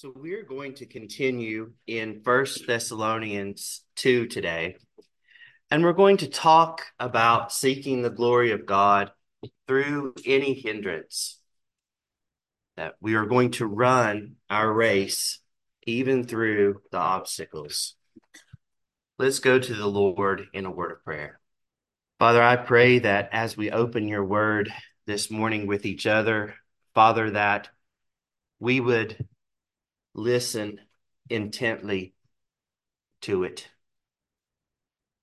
So we're going to continue in First Thessalonians 2 today. And we're going to talk about seeking the glory of God through any hindrance. That we are going to run our race even through the obstacles. Let's go to the Lord in a word of prayer. Father, I pray that as we open your word this morning with each other, Father, that we would listen intently to it.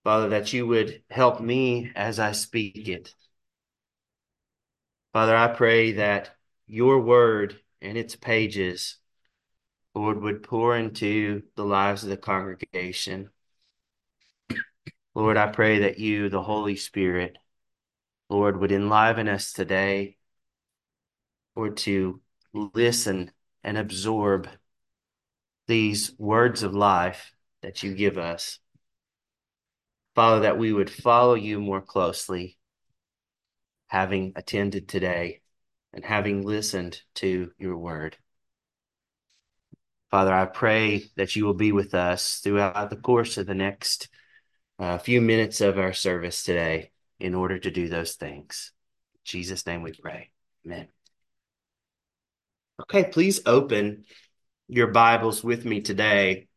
Father, that you would help me as I speak it. Father, I pray that your word and its pages, Lord, would pour into the lives of the congregation. Lord, I pray that you, the Holy Spirit, Lord, would enliven us today, or to listen and absorb these words of life that you give us. Father, that we would follow you more closely, having attended today and having listened to your word. Father, I pray that you will be with us throughout the course of the next uh, few minutes of our service today in order to do those things. In Jesus' name we pray. Amen. Okay, please open your Bibles with me today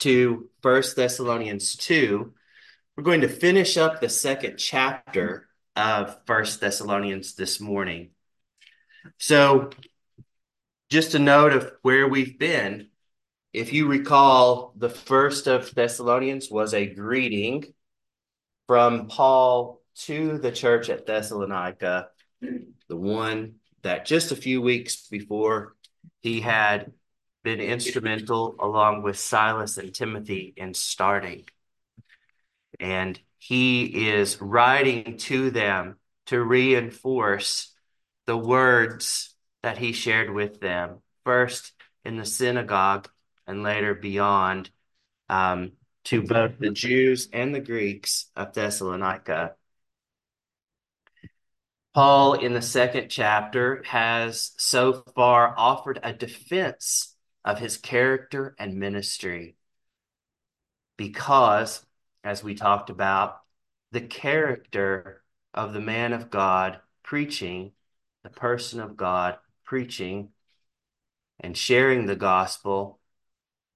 to First Thessalonians 2. We're going to finish up the second chapter of First Thessalonians this morning. So, just a note of where we've been. If you recall, the first of Thessalonians was a greeting from Paul to the church at Thessalonica, the one that just a few weeks before he had been instrumental along with Silas and Timothy in starting. And he is writing to them to reinforce the words that he shared with them, first in the synagogue and later beyond um, to both the Jews and the Greeks of Thessalonica. Paul, in the second chapter, has so far offered a defense of his character and ministry because, as we talked about, the character of the man of God preaching, the person of God preaching and sharing the gospel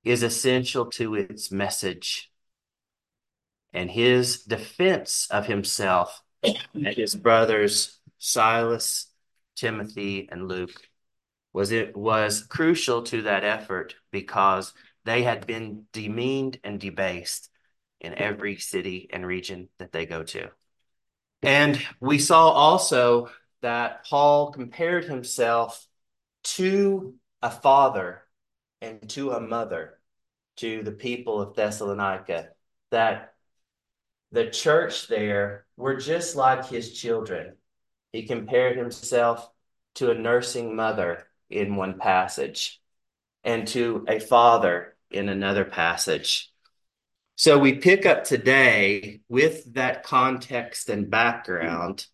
is essential to its message. And his defense of himself and his brothers Silas, Timothy, and Luke was it was crucial to that effort because they had been demeaned and debased in every city and region that they go to. And we saw also that Paul compared himself to a father and to a mother to the people of Thessalonica, that the church there were just like his children. He compared himself to a nursing mother in one passage and to a father in another passage. So we pick up today with that context and background.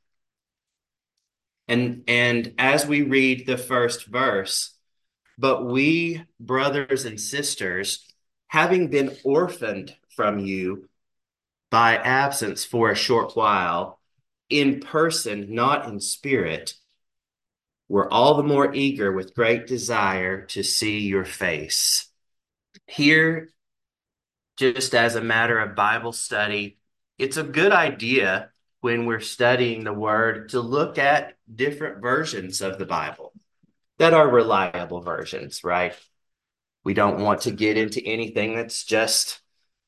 And, and as we read the first verse, but we, brothers and sisters, having been orphaned from you by absence for a short while, in person, not in spirit, we're all the more eager with great desire to see your face. Here, just as a matter of Bible study, it's a good idea when we're studying the word to look at different versions of the Bible that are reliable versions, right? We don't want to get into anything that's just,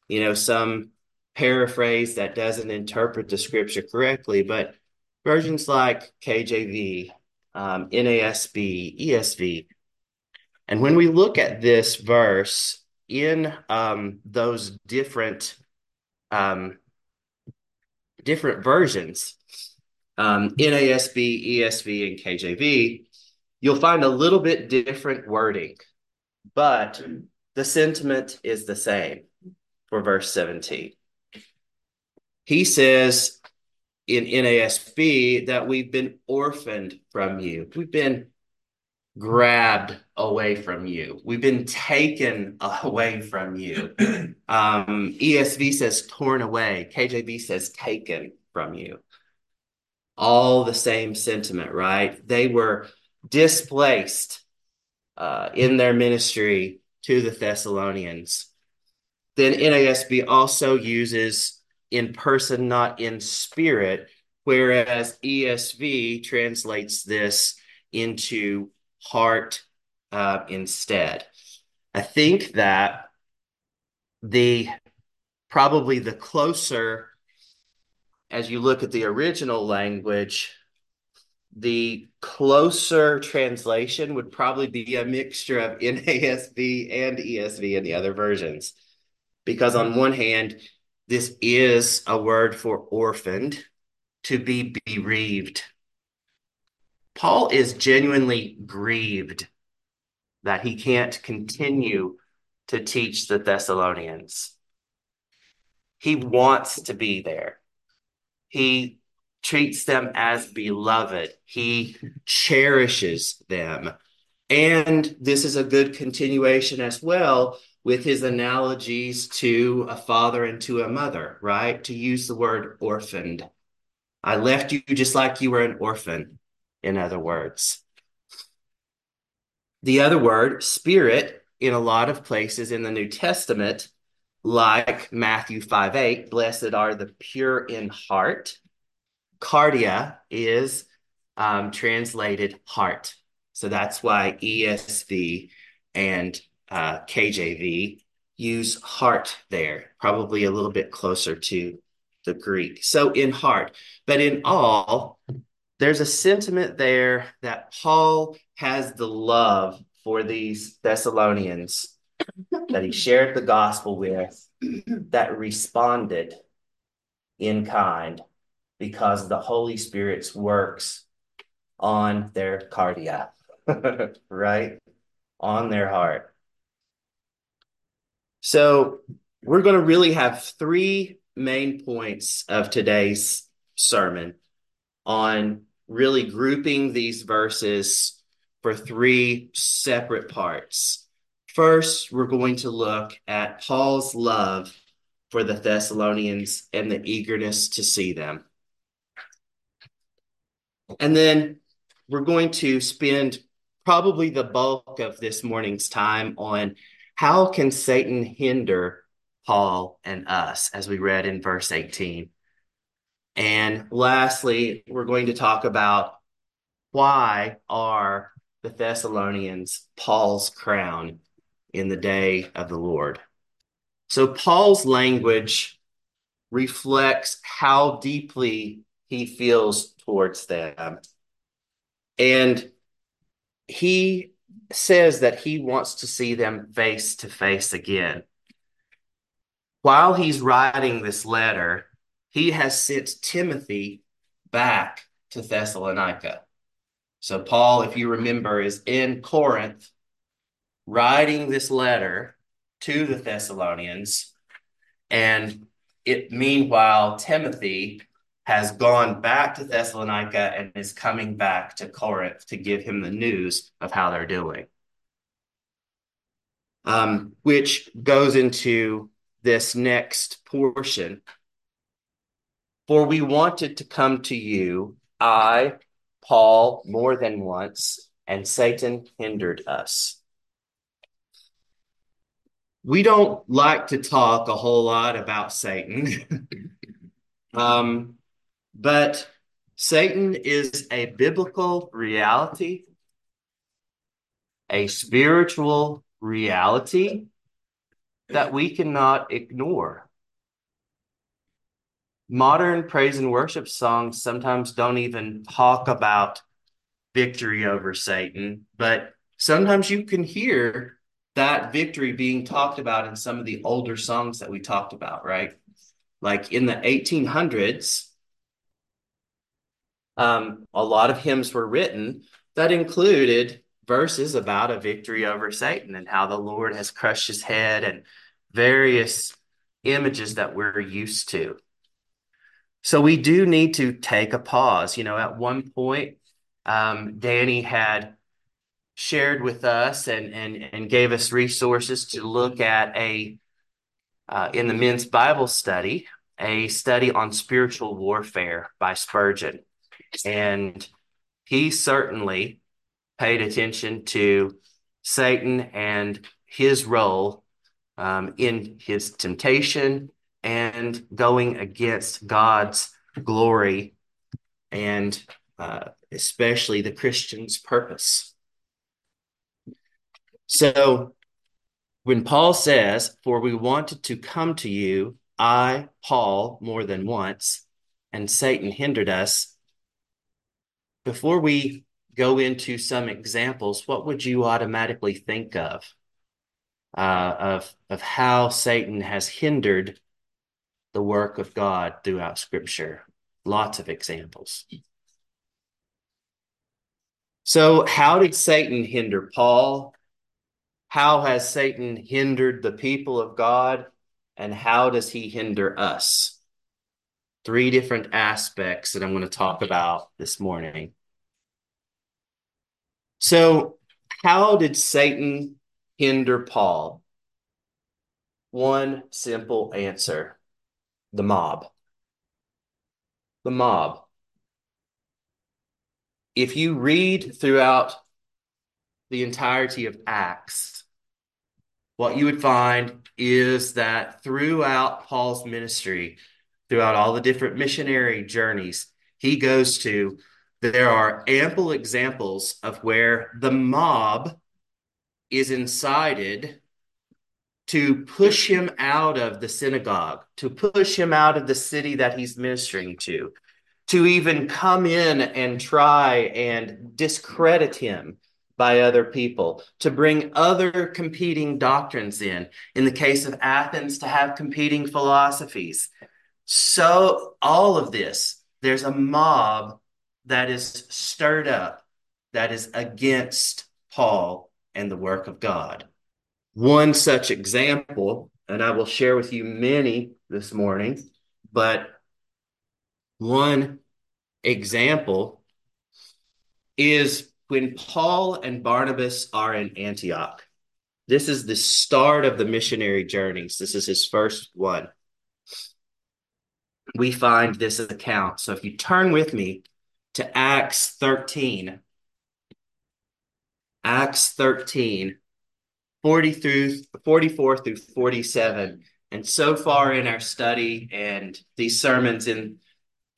you know, some paraphrase that doesn't interpret the scripture correctly, but versions like KJV, um, NASB, ESV. And when we look at this verse in um, those different um, different versions, um, NASB, ESV, and KJV, you'll find a little bit different wording, but the sentiment is the same for verse 17. He says in NASB that we've been orphaned from you. We've been grabbed away from you. We've been taken away from you. Um, ESV says torn away. KJV says taken from you. All the same sentiment, right? They were displaced uh, in their ministry to the Thessalonians. Then NASB also uses in person, not in spirit, whereas ESV translates this into heart uh, instead. I think that the probably the closer as you look at the original language the closer translation would probably be a mixture of NASB and ESV and the other versions. Because on one hand, this is a word for orphaned, to be bereaved. Paul is genuinely grieved that he can't continue to teach the Thessalonians. He wants to be there. He treats them as beloved. He cherishes them. And this is a good continuation as well with his analogies to a father and to a mother, right? To use the word orphaned. I left you just like you were an orphan, in other words. The other word, spirit, in a lot of places in the New Testament, like Matthew 5 8, blessed are the pure in heart Cardia is um, translated heart. So that's why ESV and uh, KJV use heart there, probably a little bit closer to the Greek. So in heart, but in all, there's a sentiment there that Paul has the love for these Thessalonians that he shared the gospel with that responded in kind because the Holy Spirit's works on their cardia, right? On their heart. So we're going to really have three main points of today's sermon on really grouping these verses for three separate parts. First, we're going to look at Paul's love for the Thessalonians and the eagerness to see them. And then we're going to spend probably the bulk of this morning's time on how can Satan hinder Paul and us, as we read in verse 18. And lastly, we're going to talk about why are the Thessalonians Paul's crown in the day of the Lord. So Paul's language reflects how deeply he feels towards them. And he says that he wants to see them face to face again. While he's writing this letter, he has sent Timothy back to Thessalonica. So, Paul, if you remember, is in Corinth writing this letter to the Thessalonians. And it meanwhile, Timothy has gone back to Thessalonica and is coming back to Corinth to give him the news of how they're doing. Um, which goes into this next portion. For we wanted to come to you, I, Paul, more than once, and Satan hindered us. We don't like to talk a whole lot about Satan. um, but Satan is a biblical reality, a spiritual reality that we cannot ignore. Modern praise and worship songs sometimes don't even talk about victory over Satan, but sometimes you can hear that victory being talked about in some of the older songs that we talked about, right? Like in the 1800s, um, a lot of hymns were written that included verses about a victory over Satan and how the Lord has crushed his head and various images that we're used to. So we do need to take a pause. You know, at one point, um, Danny had shared with us and and and gave us resources to look at a uh, in the men's Bible study a study on spiritual warfare by Spurgeon, and he certainly paid attention to Satan and his role um, in his temptation and going against God's glory and uh, especially the Christian's purpose. So when Paul says, For we wanted to come to you, I, Paul, more than once, and Satan hindered us. Before we go into some examples, what would you automatically think of? Uh, of of how Satan has hindered the work of God throughout Scripture. Lots of examples. So, how did Satan hinder Paul? How has Satan hindered the people of God? And how does he hinder us? Three different aspects that I'm going to talk about this morning. So, how did Satan hinder Paul? One simple answer the mob. The mob. If you read throughout the entirety of Acts, what you would find is that throughout Paul's ministry, throughout all the different missionary journeys he goes to, there are ample examples of where the mob is incited to push him out of the synagogue, to push him out of the city that he's ministering to, to even come in and try and discredit him by other people, to bring other competing doctrines in. In the case of Athens, to have competing philosophies. So, all of this, there's a mob that is stirred up that is against Paul and the work of God. One such example, and I will share with you many this morning, but one example is when Paul and Barnabas are in Antioch. This is the start of the missionary journeys. This is his first one. We find this account. So if you turn with me to Acts 13, Acts 13, 40 through 44 through 47. And so far in our study and these sermons in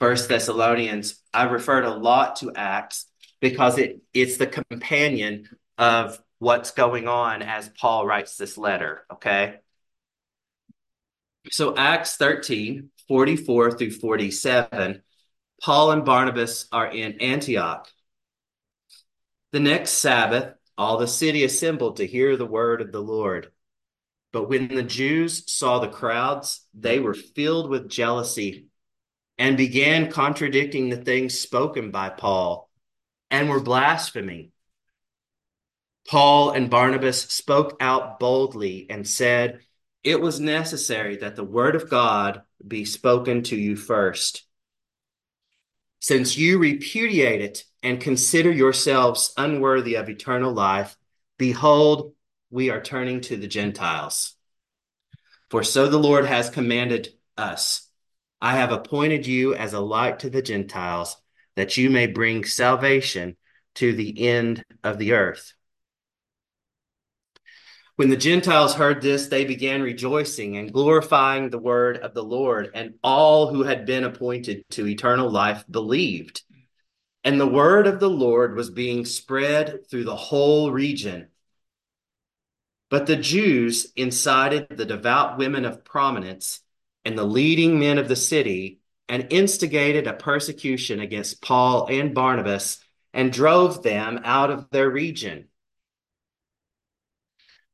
First Thessalonians, I referred a lot to Acts because it it's the companion of what's going on as Paul writes this letter. Okay. So Acts 13, 44 through 47, Paul and Barnabas are in Antioch. The next Sabbath, all the city assembled to hear the word of the Lord. But when the Jews saw the crowds, they were filled with jealousy and began contradicting the things spoken by Paul and were blaspheming. Paul and Barnabas spoke out boldly and said, It was necessary that the word of God be spoken to you first. Since you repudiate it and consider yourselves unworthy of eternal life, behold, we are turning to the Gentiles. For so the Lord has commanded us I have appointed you as a light to the Gentiles, that you may bring salvation to the end of the earth. When the Gentiles heard this, they began rejoicing and glorifying the word of the Lord, and all who had been appointed to eternal life believed. And the word of the Lord was being spread through the whole region. But the Jews incited the devout women of prominence and the leading men of the city and instigated a persecution against Paul and Barnabas and drove them out of their region.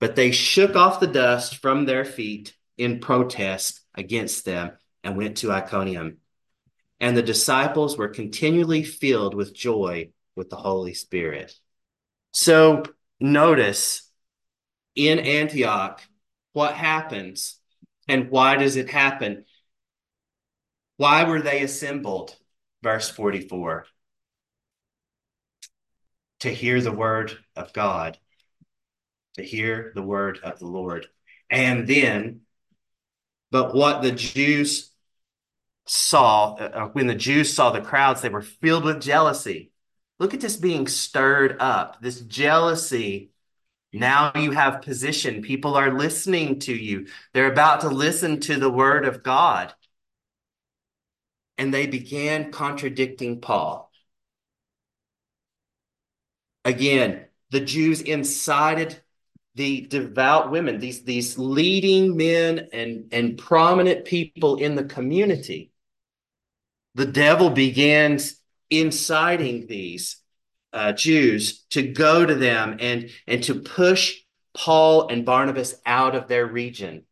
But they shook off the dust from their feet in protest against them and went to Iconium. And the disciples were continually filled with joy with the Holy Spirit. So notice in Antioch what happens and why does it happen? Why were they assembled? Verse 44. to hear the word of God, to hear the word of the Lord. And then, but what the Jews saw, uh, when the Jews saw the crowds, they were filled with jealousy. Look at this being stirred up, this jealousy. Now you have position. People are listening to you. They're about to listen to the word of God. And they began contradicting Paul. Again, the Jews incited the devout women, these, these leading men and, and prominent people in the community. The devil begins inciting these uh, Jews to go to them and, and to push Paul and Barnabas out of their region.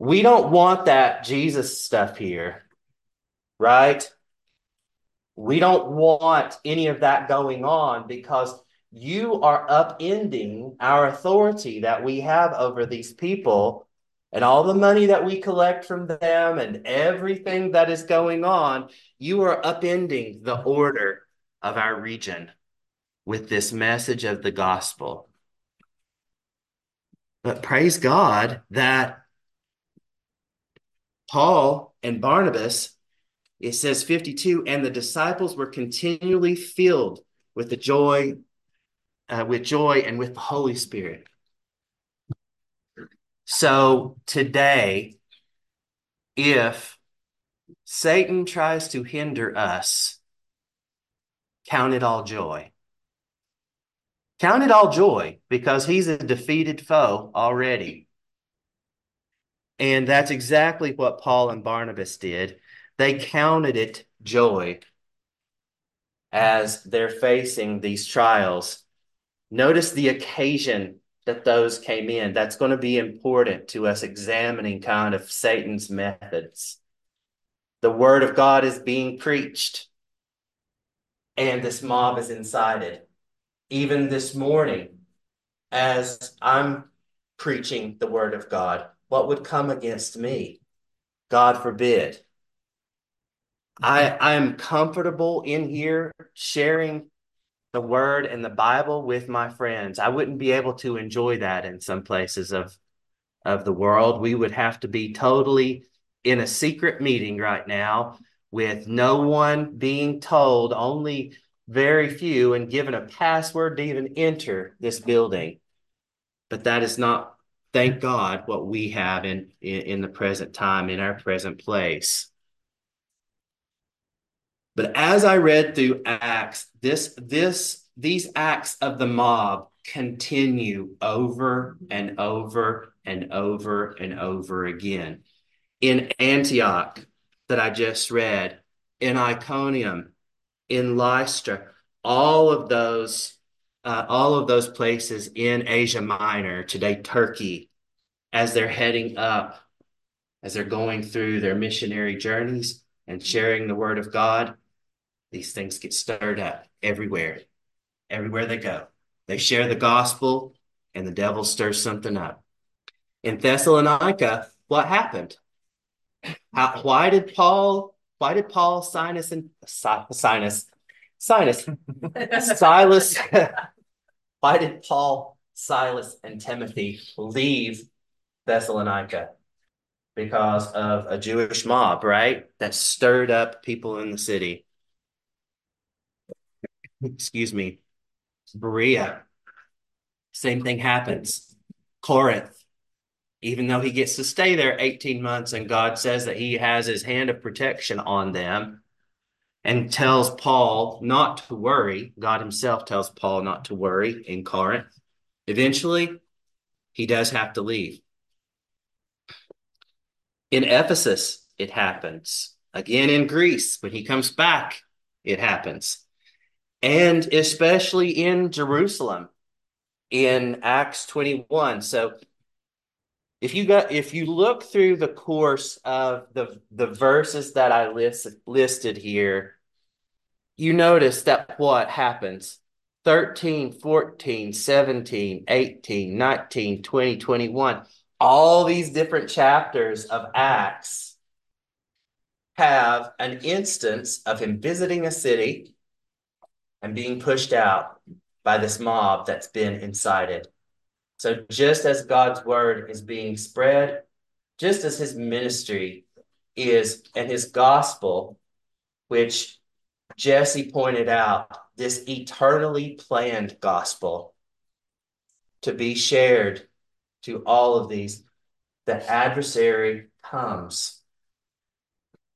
We don't want that Jesus stuff here, right? We don't want any of that going on because you are upending our authority that we have over these people and all the money that we collect from them and everything that is going on. You are upending the order of our region with this message of the gospel. But praise God that Paul and Barnabas, it says 52, and the disciples were continually filled with the joy, uh, with joy and with the Holy Spirit. So today, if Satan tries to hinder us, count it all joy. Count it all joy because he's a defeated foe already. And that's exactly what Paul and Barnabas did. They counted it joy as they're facing these trials. Notice the occasion that those came in. That's going to be important to us examining kind of Satan's methods. The word of God is being preached, and this mob is incited. Even this morning, as I'm preaching the word of God, what would come against me? God forbid. I I'm comfortable in here sharing the word and the Bible with my friends. I wouldn't be able to enjoy that in some places of of the world. We would have to be totally in a secret meeting right now with no one being told, only very few, and given a password to even enter this building. But that is not, thank God, what we have in, in, in the present time, in our present place. But as I read through Acts, this this these acts of the mob continue over and over and over and over again. In Antioch, that I just read, in Iconium, in Lystra, all of those uh, all of those places in Asia Minor, today Turkey, as they're heading up, as they're going through their missionary journeys and sharing the word of God, these things get stirred up everywhere, everywhere they go. They share the gospel, and the devil stirs something up. In Thessalonica, what happened? How, why did Paul? Why did Paul, Sinus, and Sinus, Sinus, Silas? why did Paul, Silas, and Timothy leave Thessalonica? Because of a Jewish mob, right? That stirred up people in the city excuse me, Berea. Same thing happens. Corinth, even though he gets to stay there 18 months and God says that he has his hand of protection on them and tells Paul not to worry, God himself tells Paul not to worry in Corinth. Eventually, he does have to leave. In Ephesus, it happens. Again in Greece, when he comes back, it happens and especially in Jerusalem in Acts 21. So if you got if you look through the course of the the verses that I list, listed here, you notice that what happens 13, 14, 17, 18, 19, 20, 21, all these different chapters of Acts have an instance of him visiting a city and being pushed out by this mob that's been incited. So just as God's word is being spread, just as his ministry is and his gospel, which Jesse pointed out, this eternally planned gospel to be shared to all of these, the adversary comes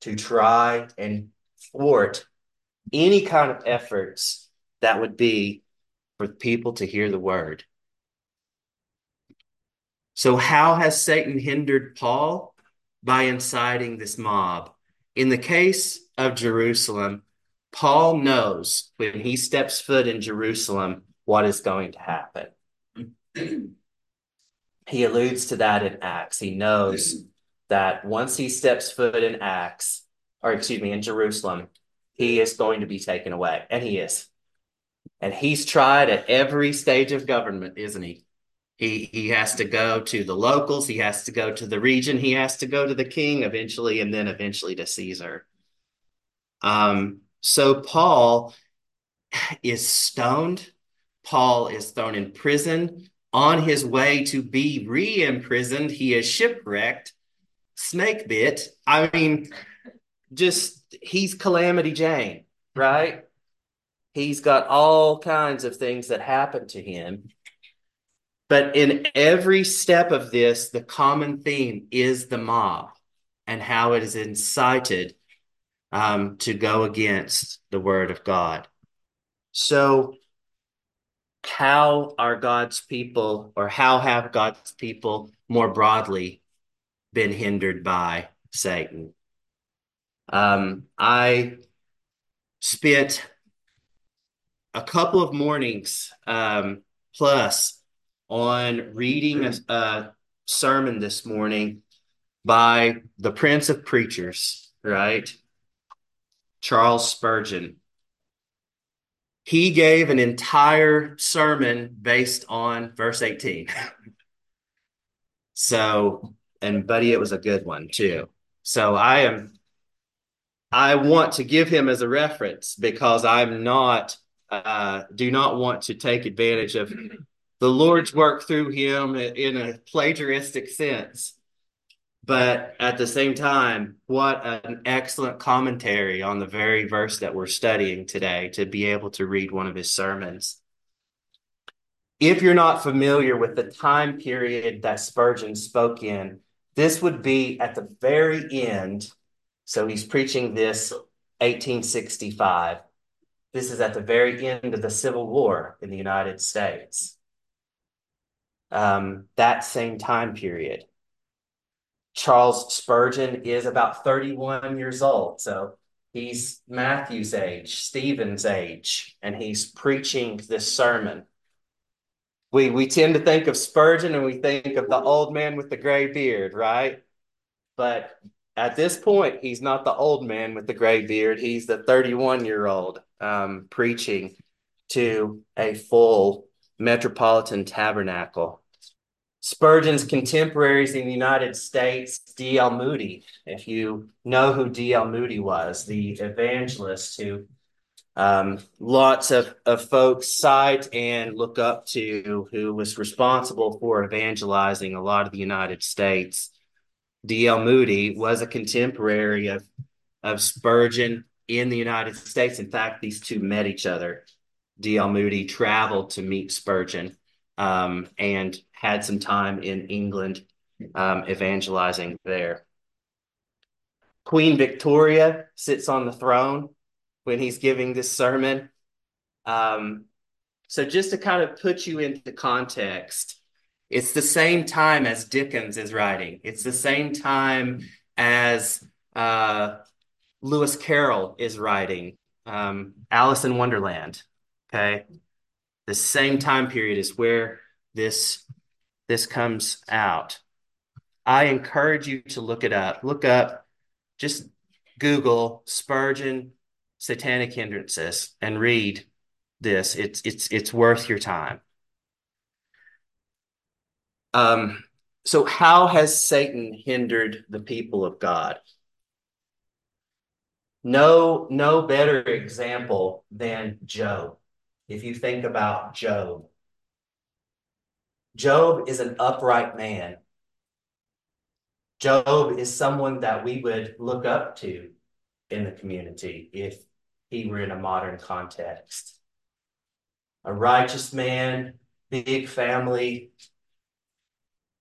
to try and thwart any kind of efforts that would be for people to hear the word. So, how has Satan hindered Paul? By inciting this mob. In the case of Jerusalem, Paul knows when he steps foot in Jerusalem what is going to happen. he alludes to that in Acts. He knows that once he steps foot in Acts, or excuse me, in Jerusalem, he is going to be taken away. And he is. And he's tried at every stage of government, isn't he? He he has to go to the locals, he has to go to the region, he has to go to the king eventually, and then eventually to Caesar. Um, so Paul is stoned. Paul is thrown in prison. On his way to be re-imprisoned, he is shipwrecked, snake bit. I mean, just he's Calamity Jane, right? He's got all kinds of things that happen to him. But in every step of this, the common theme is the mob and how it is incited um, to go against the word of God. So, how are God's people, or how have God's people more broadly been hindered by Satan? Um, I spent a couple of mornings um, plus on reading a, a sermon this morning by the Prince of Preachers, right? Charles Spurgeon. He gave an entire sermon based on verse 18. so, and buddy, it was a good one too. So I am I want to give him as a reference because I'm not, uh, do not want to take advantage of the Lord's work through him in a plagiaristic sense. But at the same time, what an excellent commentary on the very verse that we're studying today to be able to read one of his sermons. If you're not familiar with the time period that Spurgeon spoke in, this would be at the very end so he's preaching this 1865. This is at the very end of the Civil War in the United States. Um, that same time period. Charles Spurgeon is about 31 years old. So he's Matthew's age, Stephen's age, and he's preaching this sermon. We, we tend to think of Spurgeon and we think of the old man with the gray beard, right? But at this point, he's not the old man with the gray beard. He's the 31 year old um, preaching to a full metropolitan tabernacle. Spurgeon's contemporaries in the United States, D.L. Moody, if you know who D.L. Moody was, the evangelist who um, lots of, of folks cite and look up to, who was responsible for evangelizing a lot of the United States. D.L. Moody was a contemporary of, of Spurgeon in the United States. In fact, these two met each other. D.L. Moody traveled to meet Spurgeon um, and had some time in England um, evangelizing there. Queen Victoria sits on the throne when he's giving this sermon. Um, so, just to kind of put you into context, it's the same time as Dickens is writing. It's the same time as uh, Lewis Carroll is writing um, Alice in Wonderland. Okay, the same time period is where this this comes out. I encourage you to look it up. Look up, just Google Spurgeon satanic hindrances and read this. It's it's it's worth your time. Um, so, how has Satan hindered the people of God? No, no better example than Job. if you think about Job. Job is an upright man. Job is someone that we would look up to in the community if he were in a modern context. A righteous man, big family,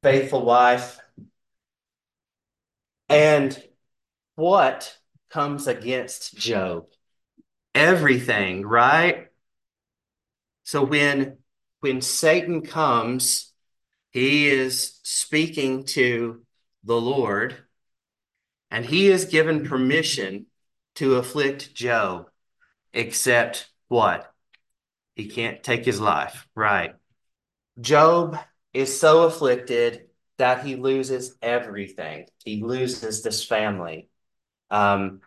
faithful wife. And what comes against Job? Everything, right? So when when Satan comes, he is speaking to the Lord, and he is given permission to afflict Job, except what? He can't take his life, right? Job is so afflicted that he loses everything. He loses this family. Um,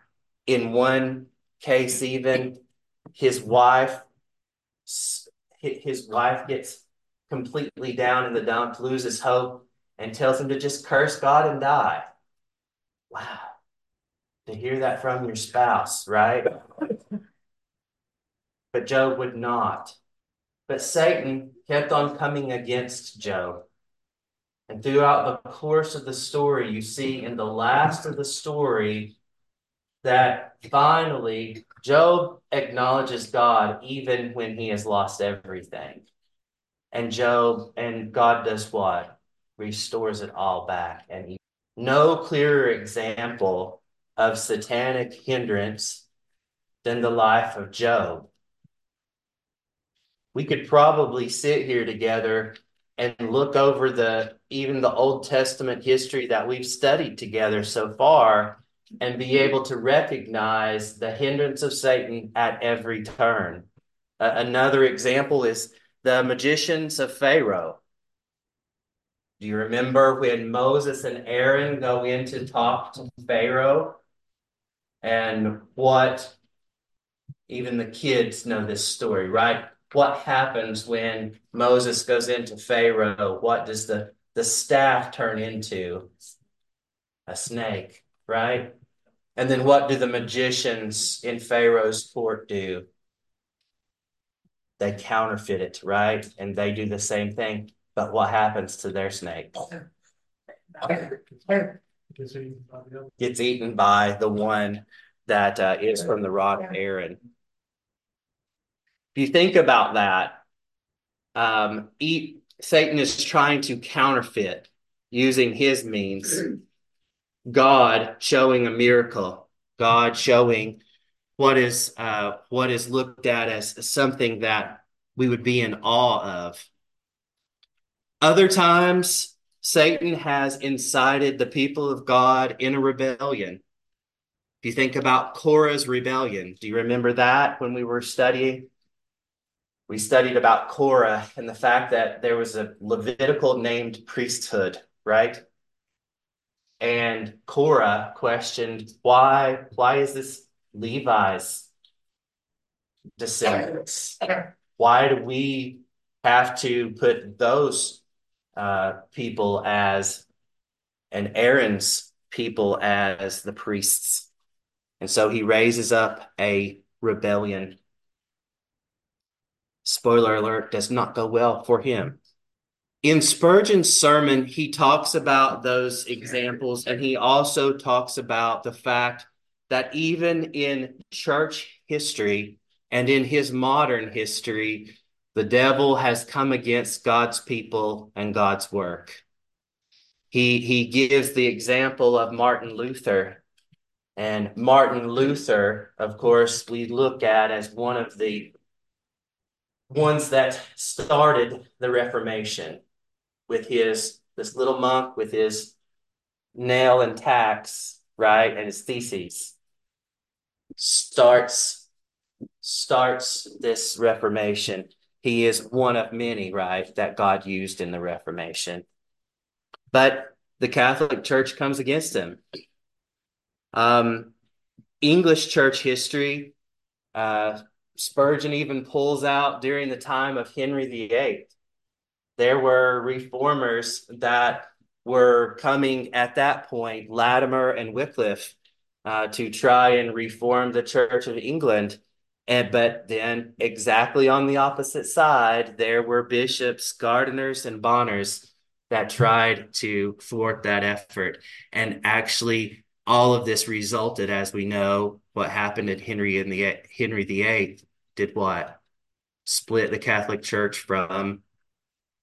in one case, even his wife, his wife gets completely down in the dump, loses hope, and tells him to just curse God and die. Wow. To hear that from your spouse, right? but Job would not. But Satan kept on coming against Job. And throughout the course of the story, you see in the last of the story that finally Job acknowledges God even when he has lost everything. And Job, and God does what? Restores it all back. And no clearer example of satanic hindrance than the life of Job. We could probably sit here together and look over the even the Old Testament history that we've studied together so far and be able to recognize the hindrance of Satan at every turn. Uh, another example is the magicians of Pharaoh. Do you remember when Moses and Aaron go in to talk to Pharaoh? And what, even the kids know this story, right? What happens when Moses goes into Pharaoh? What does the, the staff turn into? A snake, right? And then what do the magicians in Pharaoh's court do? They counterfeit it, right? And they do the same thing. But what happens to their snake? Gets eaten by the one that uh, is from the rod of Aaron. If you think about that, um, eat, Satan is trying to counterfeit using his means God showing a miracle, God showing what is uh, what is looked at as something that we would be in awe of. Other times, Satan has incited the people of God in a rebellion. If you think about Korah's rebellion, do you remember that when we were studying? We studied about Korah and the fact that there was a Levitical named priesthood, right? And Korah questioned, why, why is this Levi's descendants? Why do we have to put those uh, people as and Aaron's people as the priests? And so he raises up a rebellion. Spoiler alert, does not go well for him in Spurgeon's sermon, he talks about those examples, and he also talks about the fact that even in church history and in his modern history, the devil has come against God's people and God's work. He, he gives the example of Martin Luther. And Martin Luther, of course, we look at as one of the ones that started the Reformation with his this little monk with his nail and tacks, right, and his theses, starts starts this Reformation. He is one of many, right, that God used in the Reformation. But the Catholic Church comes against him. Um, English church history, uh, Spurgeon even pulls out during the time of Henry VIII there were reformers that were coming at that point, Latimer and Wycliffe, uh, to try and reform the Church of England. And but then exactly on the opposite side, there were bishops, Gardiners, and Bonners that tried to thwart that effort. And actually, all of this resulted, as we know, what happened in Henry in the Henry VIII did what? Split the Catholic Church from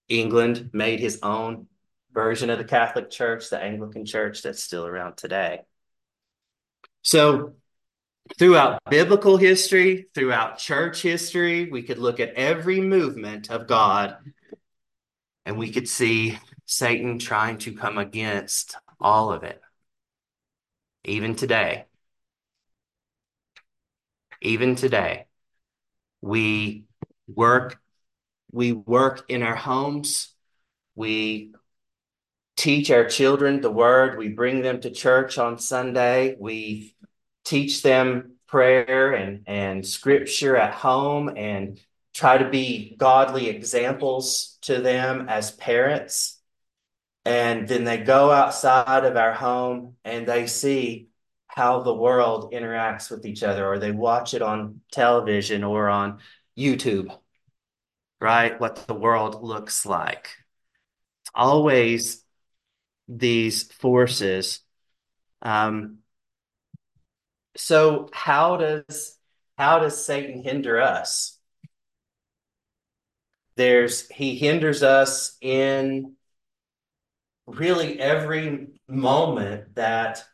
England, made his own version of the Catholic Church, the Anglican Church that's still around today. So throughout biblical history, throughout church history, we could look at every movement of God and we could see Satan trying to come against all of it. Even today. Even today. We work we work in our homes. We teach our children the word. We bring them to church on Sunday. We teach them prayer and, and scripture at home and try to be godly examples to them as parents. And then they go outside of our home and they see how the world interacts with each other, or they watch it on television or on YouTube, right? What the world looks like. It's always these forces. Um, so how does how does Satan hinder us? There's he hinders us in really every moment that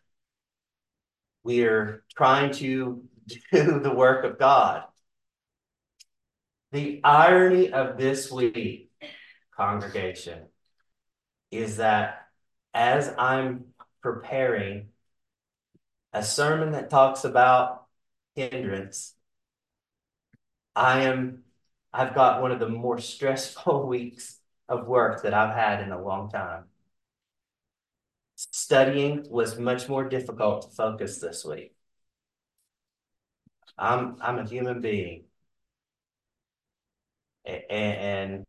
we're trying to do the work of God. The irony of this week, congregation, is that as I'm preparing a sermon that talks about hindrance, I am I've got one of the more stressful weeks of work that I've had in a long time. Studying was much more difficult to focus this week. I'm I'm a human being. And, and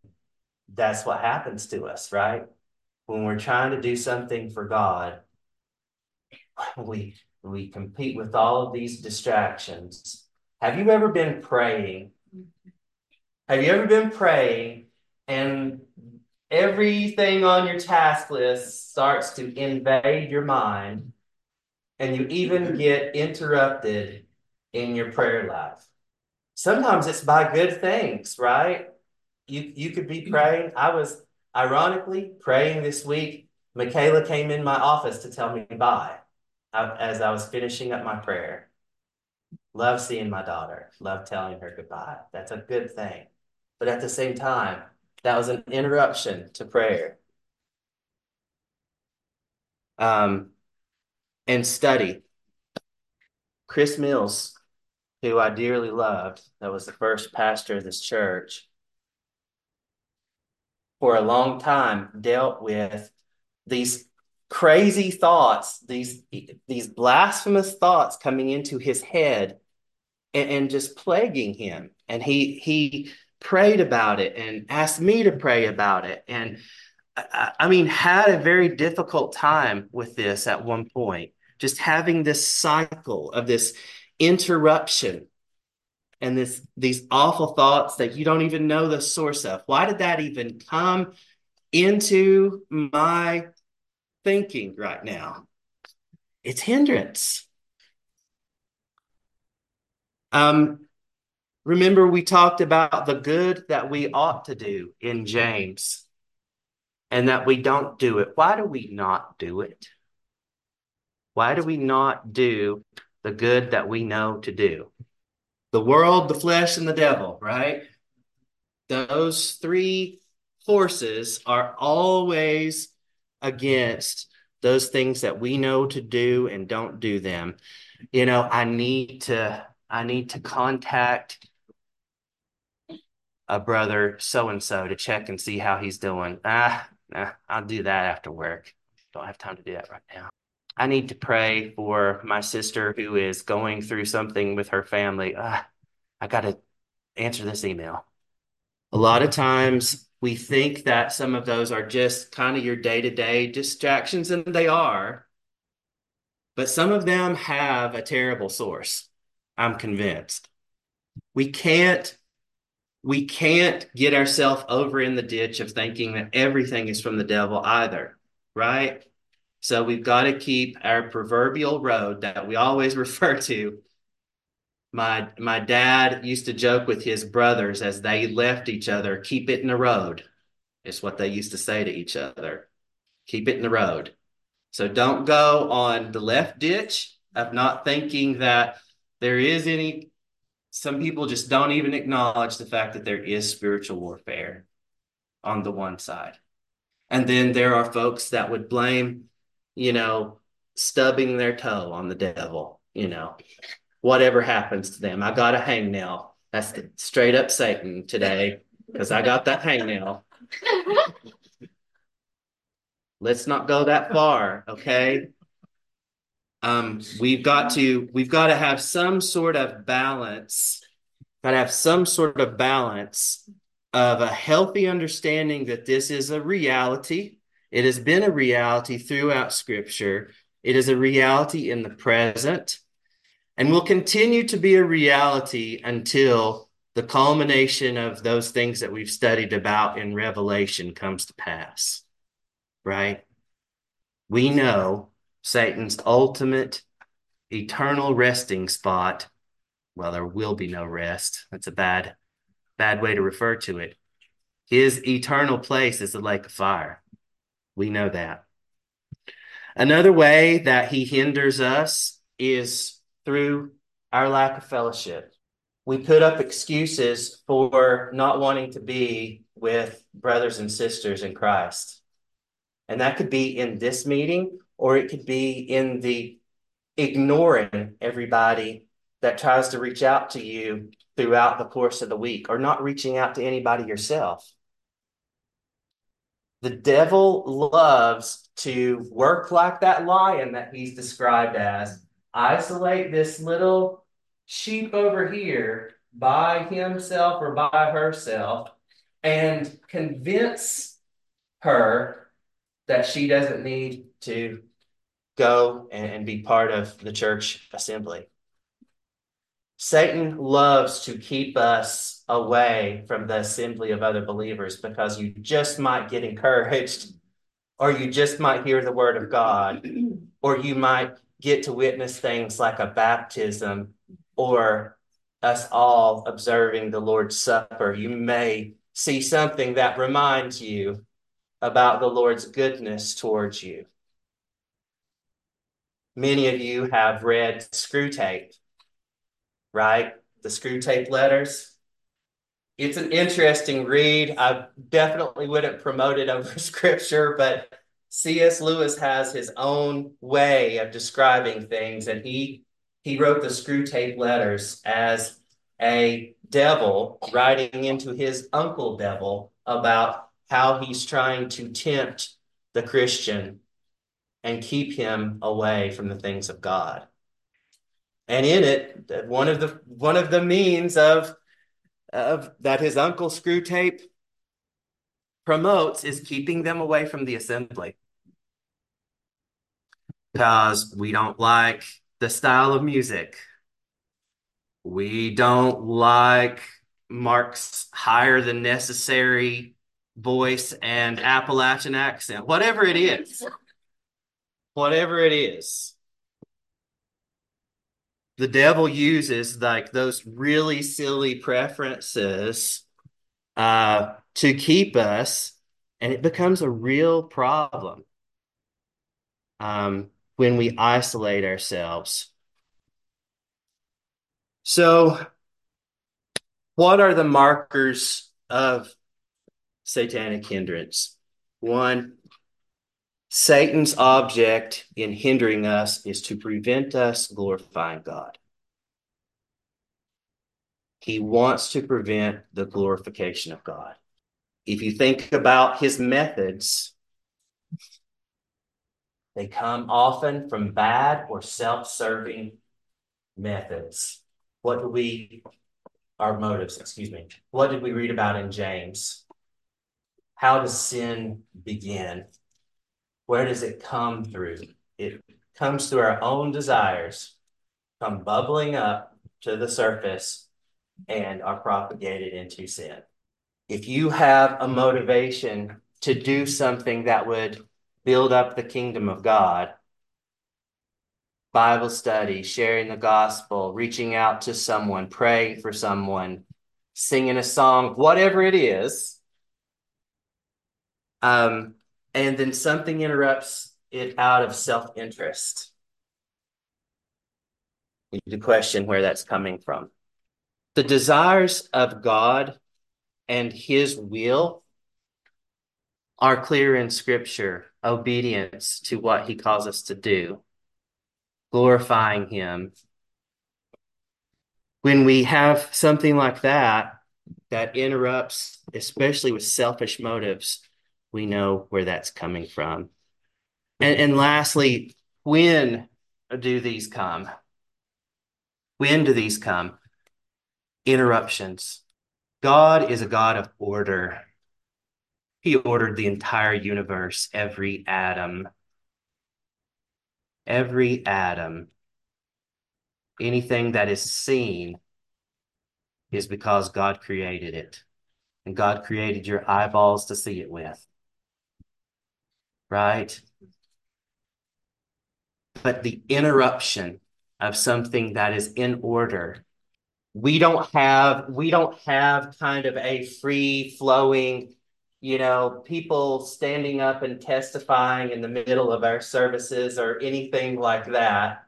that's what happens to us, right? When we're trying to do something for God, we we compete with all of these distractions. Have you ever been praying? Mm-hmm. Have you ever been praying and everything on your task list starts to invade your mind and you even mm-hmm. get interrupted in your prayer life? Sometimes it's by good things, right? You you could be mm-hmm. praying. I was ironically praying this week. Michaela came in my office to tell me bye uh, as I was finishing up my prayer. Love seeing my daughter, love telling her goodbye. That's a good thing. But at the same time, that was an interruption to prayer. Um, and study. Chris Mills, who I dearly loved, that was the first pastor of this church, for a long time dealt with these crazy thoughts, these these blasphemous thoughts coming into his head and, and just plaguing him. And he he prayed about it and asked me to pray about it. And I, I mean, had a very difficult time with this at one point, just having this cycle of this interruption and this these awful thoughts that you don't even know the source of. Why did that even come into my thinking right now. It's hindrance. Um, remember, we talked about the good that we ought to do in James and that we don't do it. Why do we not do it? Why do we not do the good that we know to do? The world, the flesh, and the devil, right? Those three forces are always against those things that we know to do and don't do them you know i need to i need to contact a brother so and so to check and see how he's doing ah nah, i'll do that after work don't have time to do that right now i need to pray for my sister who is going through something with her family ah, i got to answer this email a lot of times we think that some of those are just kind of your day to day distractions, and they are. But some of them have a terrible source. I'm convinced. we can't we can't get ourselves over in the ditch of thinking that everything is from the devil either, right? So we've got to keep our proverbial road that we always refer to. My my dad used to joke with his brothers as they left each other, keep it in the road. Is what they used to say to each other. Keep it in the road. So don't go on the left ditch of not thinking that there is any some people just don't even acknowledge the fact that there is spiritual warfare on the one side. And then there are folks that would blame, you know, stubbing their toe on the devil, you know, whatever happens to them. I got a hangnail. That's straight up Satan today because I got that hangnail. Let's not go that far, okay? Um, we've got to we've got to have some sort of balance got to have some sort of balance of a healthy understanding that this is a reality. It has been a reality throughout scripture. It is a reality in the present and will continue to be a reality until the culmination of those things that we've studied about in revelation comes to pass right? We know Satan's ultimate eternal resting spot. Well, there will be no rest. That's a bad, bad way to refer to it. His eternal place is the lake of fire. We know that. Another way that he hinders us is through our lack of fellowship. We put up excuses for not wanting to be with brothers and sisters in Christ. And that could be in this meeting or it could be in the ignoring everybody that tries to reach out to you throughout the course of the week or not reaching out to anybody yourself. The devil loves to work like that lion that he's described as, isolate this little sheep over here by himself or by herself and convince her that she doesn't need to go and, and be part of the church assembly. Satan loves to keep us away from the assembly of other believers because you just might get encouraged, or you just might hear the word of God, or you might get to witness things like a baptism or us all observing the Lord's Supper. You may see something that reminds you about the Lord's goodness towards you. Many of you have read Screwtape, right? The Screwtape letters. It's an interesting read. I definitely wouldn't promote it over scripture, but C.S. Lewis has his own way of describing things, and he he wrote the Screwtape letters as a devil writing into his uncle devil about how he's trying to tempt the Christian and keep him away from the things of God. And in it, one of the one of the means of of that his uncle Screwtape promotes is keeping them away from the assembly. Because we don't like the style of music. We don't like Mark's higher than necessary voice and Appalachian accent, whatever it is whatever it is the devil uses like those really silly preferences uh, to keep us and it becomes a real problem um, when we isolate ourselves. So what are the markers of satanic hindrance? One Satan's object in hindering us is to prevent us glorifying God. He wants to prevent the glorification of God. If you think about his methods, they come often from bad or self serving methods. What do we, our motives, excuse me, what did we read about in James? How does sin begin? Where does it come through? It comes through our own desires, come bubbling up to the surface and are propagated into sin. If you have a motivation to do something that would build up the kingdom of God, Bible study, sharing the gospel, reaching out to someone, praying for someone, singing a song, whatever it is, um, and then something interrupts it out of self interest. You need to question where that's coming from. The desires of God and his will are clear in scripture obedience to what he calls us to do, glorifying him. When we have something like that, that interrupts, especially with selfish motives, we know where that's coming from. And, and lastly, when do these come? When do these come? Interruptions. God is a God of order. He ordered the entire universe, every atom. Every atom. Anything that is seen is because God created it. And God created your eyeballs to see it with. Right? But the interruption of something that is in order. We don't have we don't have kind of a free flowing you know people standing up and testifying in the middle of our services or anything like that.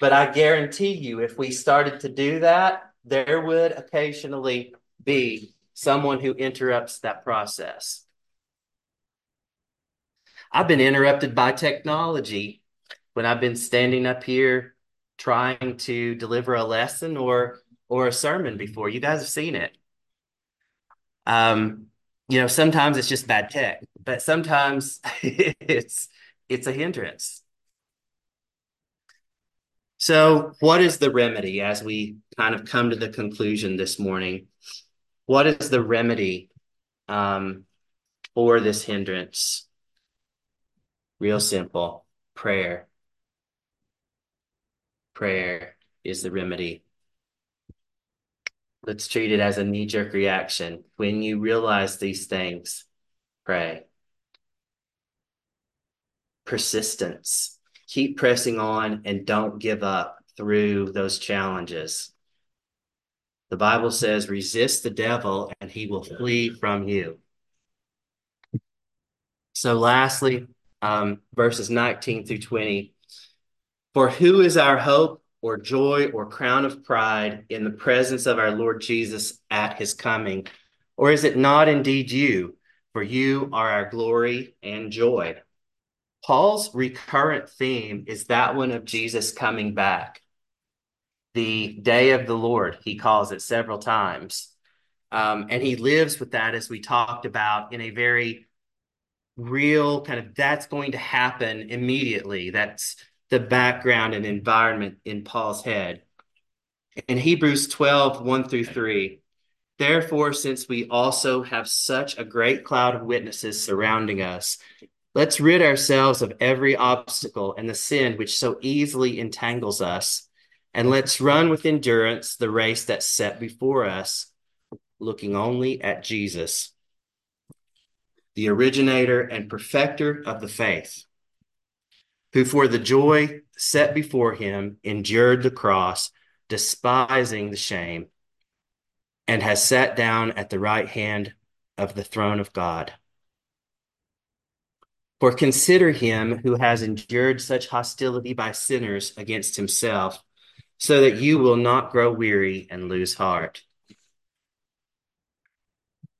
But i guarantee you if we started to do that there would occasionally be someone who interrupts that process i've been interrupted by technology when i've been standing up here trying to deliver a lesson or or a sermon before. You guys have seen it. Um, you know, sometimes it's just bad tech, but sometimes it's it's a hindrance. So, what is the remedy as we kind of come to the conclusion this morning? What is the remedy um, for this hindrance? Real simple prayer prayer is the remedy. Let's treat it as a knee jerk reaction. When you realize these things, pray. Persistence. Keep pressing on and don't give up through those challenges. The Bible says, resist the devil and he will flee from you. So, lastly, um, verses 19 through 20 for who is our hope or joy or crown of pride in the presence of our Lord Jesus at his coming? Or is it not indeed you? For you are our glory and joy. Paul's recurrent theme is that one of Jesus coming back. The day of the Lord, he calls it several times. Um, and he lives with that, as we talked about, in a very real kind of that's going to happen immediately. That's the background and environment in Paul's head. In Hebrews 12, 1 through 3, therefore, since we also have such a great cloud of witnesses surrounding us, let's rid ourselves of every obstacle and the sin which so easily entangles us, and let's run with endurance the race that's set before us, looking only at Jesus, the originator and perfecter of the faith who for the joy set before him endured the cross, despising the shame, and has sat down at the right hand of the throne of God. For consider him who has endured such hostility by sinners against himself, so that you will not grow weary and lose heart.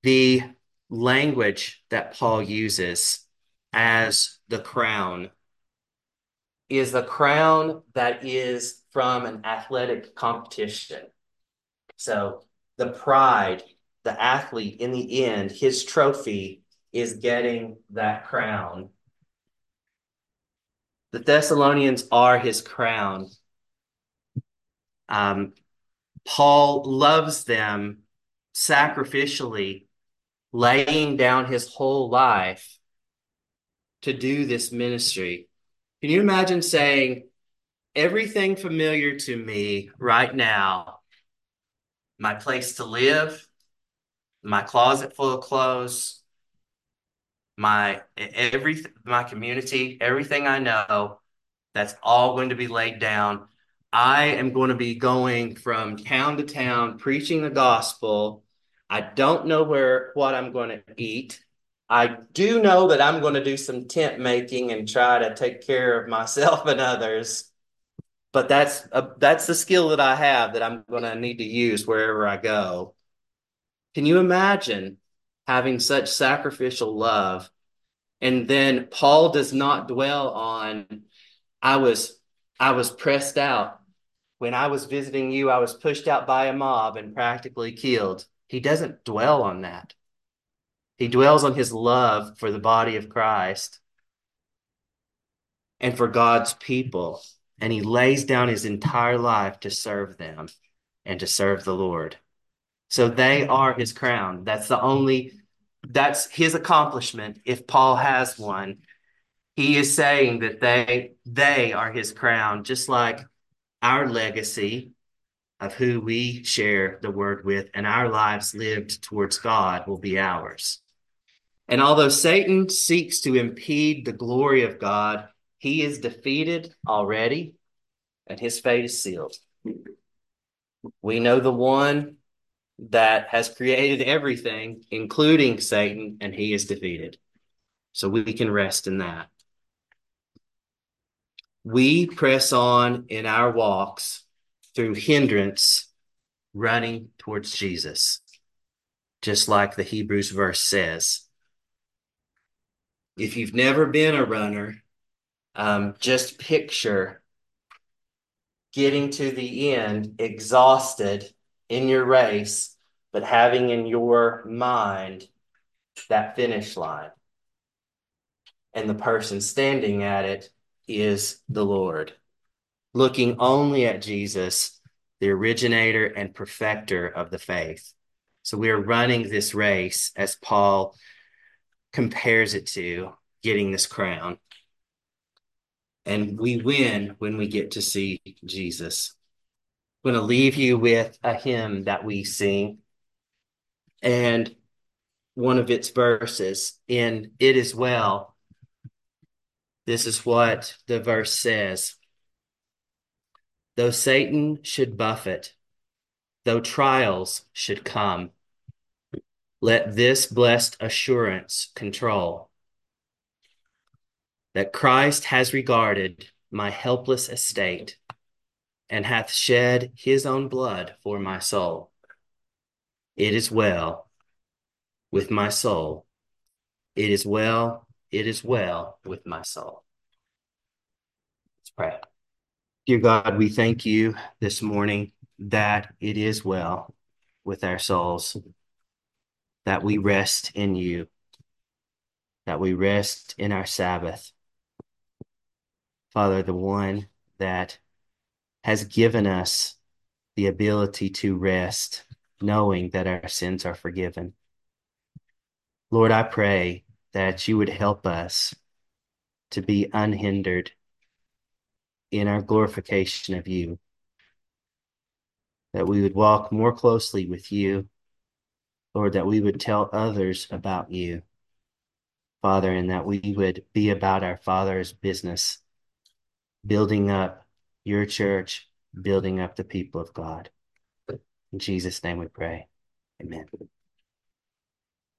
The language that Paul uses as the crown is the crown that is from an athletic competition. So the pride, the athlete, in the end, his trophy is getting that crown. The Thessalonians are his crown. Um, Paul loves them sacrificially, laying down his whole life to do this ministry. Can you imagine saying, everything familiar to me right now my place to live, my closet full of clothes, my every my community, everything I know, that's all going to be laid down. I am going to be going from town to town preaching the gospel. I don't know where what I'm going to eat. I do know that I'm going to do some tent making and try to take care of myself and others. But that's a, that's the skill that I have that I'm going to need to use wherever I go. Can you imagine having such sacrificial love? And then Paul does not dwell on I was I was pressed out. When I was visiting you, I was pushed out by a mob and practically killed. He doesn't dwell on that. He dwells on his love for the body of Christ and for God's people. And he lays down his entire life to serve them and to serve the Lord. So they are his crown. That's the only, that's his accomplishment. If Paul has one, he is saying that they, they are his crown, just like our legacy of who we share the word with and our lives lived towards God will be ours. And although Satan seeks to impede the glory of God, he is defeated already and his fate is sealed. We know the one that has created everything, including Satan, and he is defeated. So we can rest in that. We press on in our walks through hindrance, running towards Jesus, just like the Hebrews verse says. If you've never been a runner, um, just picture getting to the end exhausted in your race, but having in your mind that finish line. And the person standing at it is the Lord, looking only at Jesus, the originator and perfecter of the faith. So we are running this race as Paul compares it to getting this crown. And we win when we get to see Jesus. I'm going to leave you with a hymn that we sing and one of its verses in It Is Well. This is what the verse says Though Satan should buffet, though trials should come, let this blessed assurance control that Christ has regarded my helpless estate and hath shed his own blood for my soul. It is well with my soul. It is well, it is well with my soul. Let's pray. Dear God, we thank you this morning that it is well with our souls, that we rest in you, that we rest in our Sabbath, Father, the one that has given us the ability to rest, knowing that our sins are forgiven. Lord, I pray that you would help us to be unhindered in our glorification of you, that we would walk more closely with you, Lord, that we would tell others about you, Father, and that we would be about our Father's business building up your church, building up the people of God. In Jesus' name we pray. Amen.